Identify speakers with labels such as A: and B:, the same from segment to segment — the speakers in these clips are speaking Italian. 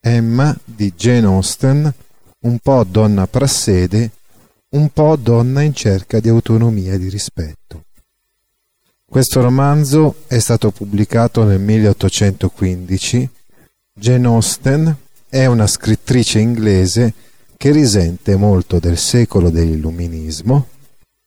A: Emma di Jane Austen, un po' donna prassede, un po' donna in cerca di autonomia e di rispetto. Questo romanzo è stato pubblicato nel 1815 Jane Austen è una scrittrice inglese che risente molto del secolo dell'illuminismo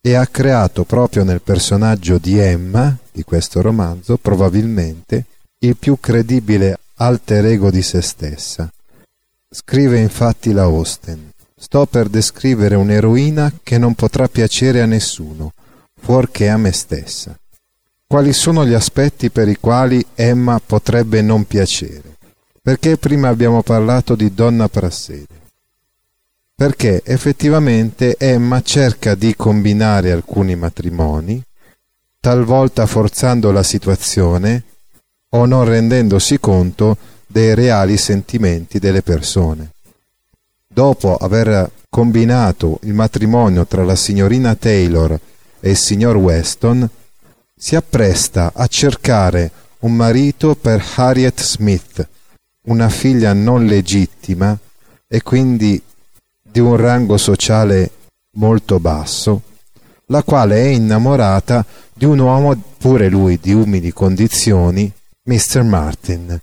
A: e ha creato proprio nel personaggio di Emma, di questo romanzo, probabilmente il più credibile alter ego di se stessa. Scrive infatti la Austen, sto per descrivere un'eroina che non potrà piacere a nessuno, fuorché a me stessa. Quali sono gli aspetti per i quali Emma potrebbe non piacere? Perché prima abbiamo parlato di donna prassede? Perché effettivamente Emma cerca di combinare alcuni matrimoni, talvolta forzando la situazione o non rendendosi conto dei reali sentimenti delle persone. Dopo aver combinato il matrimonio tra la signorina Taylor e il signor Weston, si appresta a cercare un marito per Harriet Smith, una figlia non legittima e quindi di un rango sociale molto basso, la quale è innamorata di un uomo, pure lui di umili condizioni, Mr. Martin.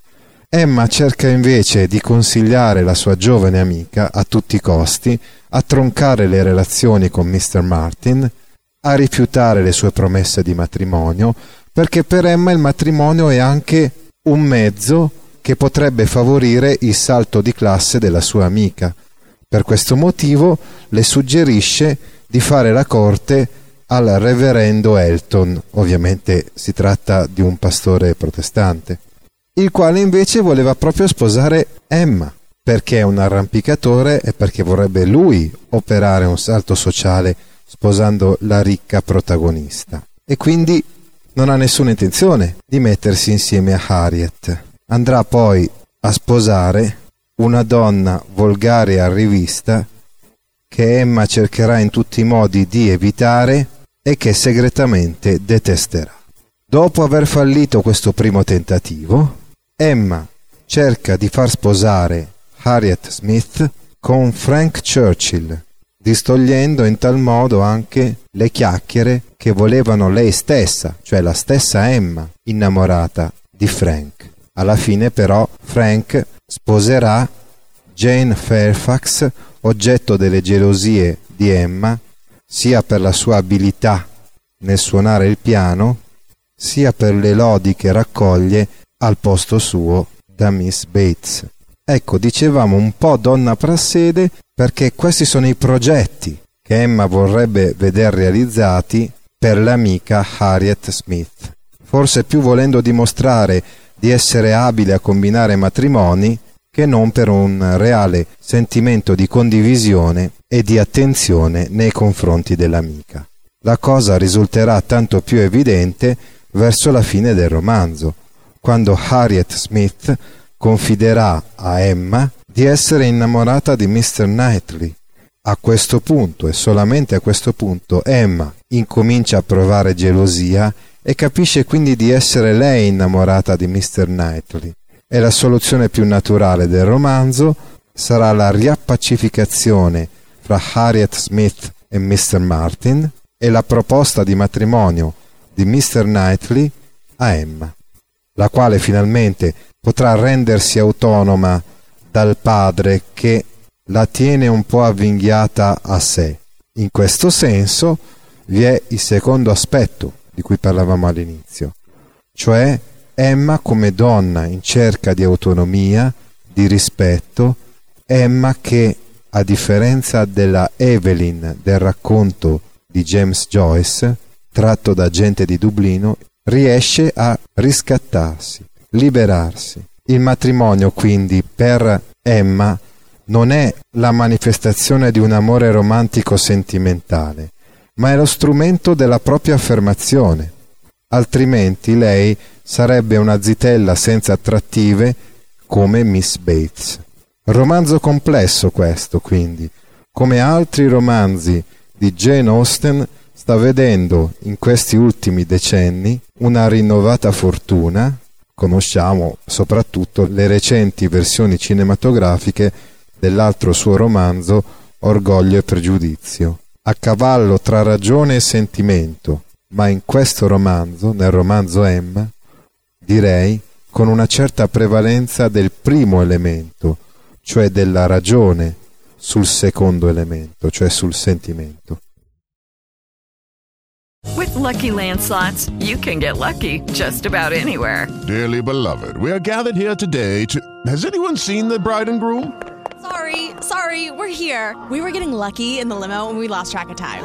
A: Emma cerca invece di consigliare la sua giovane amica a tutti i costi a troncare le relazioni con Mr. Martin, a rifiutare le sue promesse di matrimonio, perché per Emma il matrimonio è anche un mezzo che potrebbe favorire il salto di classe della sua amica. Per questo motivo le suggerisce di fare la corte al reverendo Elton, ovviamente si tratta di un pastore protestante, il quale invece voleva proprio sposare Emma, perché è un arrampicatore e perché vorrebbe lui operare un salto sociale sposando la ricca protagonista. E quindi non ha nessuna intenzione di mettersi insieme a Harriet andrà poi a sposare una donna volgare a rivista che Emma cercherà in tutti i modi di evitare e che segretamente detesterà. Dopo aver fallito questo primo tentativo, Emma cerca di far sposare Harriet Smith con Frank Churchill, distogliendo in tal modo anche le chiacchiere che volevano lei stessa, cioè la stessa Emma, innamorata di Frank. Alla fine però Frank sposerà Jane Fairfax, oggetto delle gelosie di Emma, sia per la sua abilità nel suonare il piano, sia per le lodi che raccoglie al posto suo da Miss Bates. Ecco, dicevamo un po' donna prassede perché questi sono i progetti che Emma vorrebbe veder realizzati per l'amica Harriet Smith. Forse più volendo dimostrare di essere abile a combinare matrimoni che non per un reale sentimento di condivisione e di attenzione nei confronti dell'amica. La cosa risulterà tanto più evidente verso la fine del romanzo, quando Harriet Smith confiderà a Emma di essere innamorata di Mr. Knightley. A questo punto e solamente a questo punto Emma incomincia a provare gelosia e capisce quindi di essere lei innamorata di Mr. Knightley. E la soluzione più naturale del romanzo sarà la riappacificazione fra Harriet Smith e Mr. Martin e la proposta di matrimonio di Mr. Knightley a Emma, la quale finalmente potrà rendersi autonoma dal padre che la tiene un po' avvinghiata a sé. In questo senso vi è il secondo aspetto di cui parlavamo all'inizio, cioè Emma come donna in cerca di autonomia, di rispetto, Emma che, a differenza della Evelyn del racconto di James Joyce, tratto da gente di Dublino, riesce a riscattarsi, liberarsi. Il matrimonio quindi per Emma non è la manifestazione di un amore romantico sentimentale, ma è lo strumento della propria affermazione. Altrimenti lei sarebbe una zitella senza attrattive come Miss Bates. Romanzo complesso questo, quindi, come altri romanzi di Jane Austen, sta vedendo in questi ultimi decenni una rinnovata fortuna. Conosciamo soprattutto le recenti versioni cinematografiche dell'altro suo romanzo Orgoglio e pregiudizio, a cavallo tra ragione e sentimento, ma in questo romanzo, nel romanzo Emma, direi con una certa prevalenza del primo elemento, cioè della ragione sul secondo elemento, cioè sul sentimento.
B: With lucky landslots, you can get lucky just about anywhere.
C: Dearly beloved, we are gathered here today to. Has anyone seen the bride and groom?
D: Sorry, sorry, we're here. We were getting lucky in the limo and we lost track of time.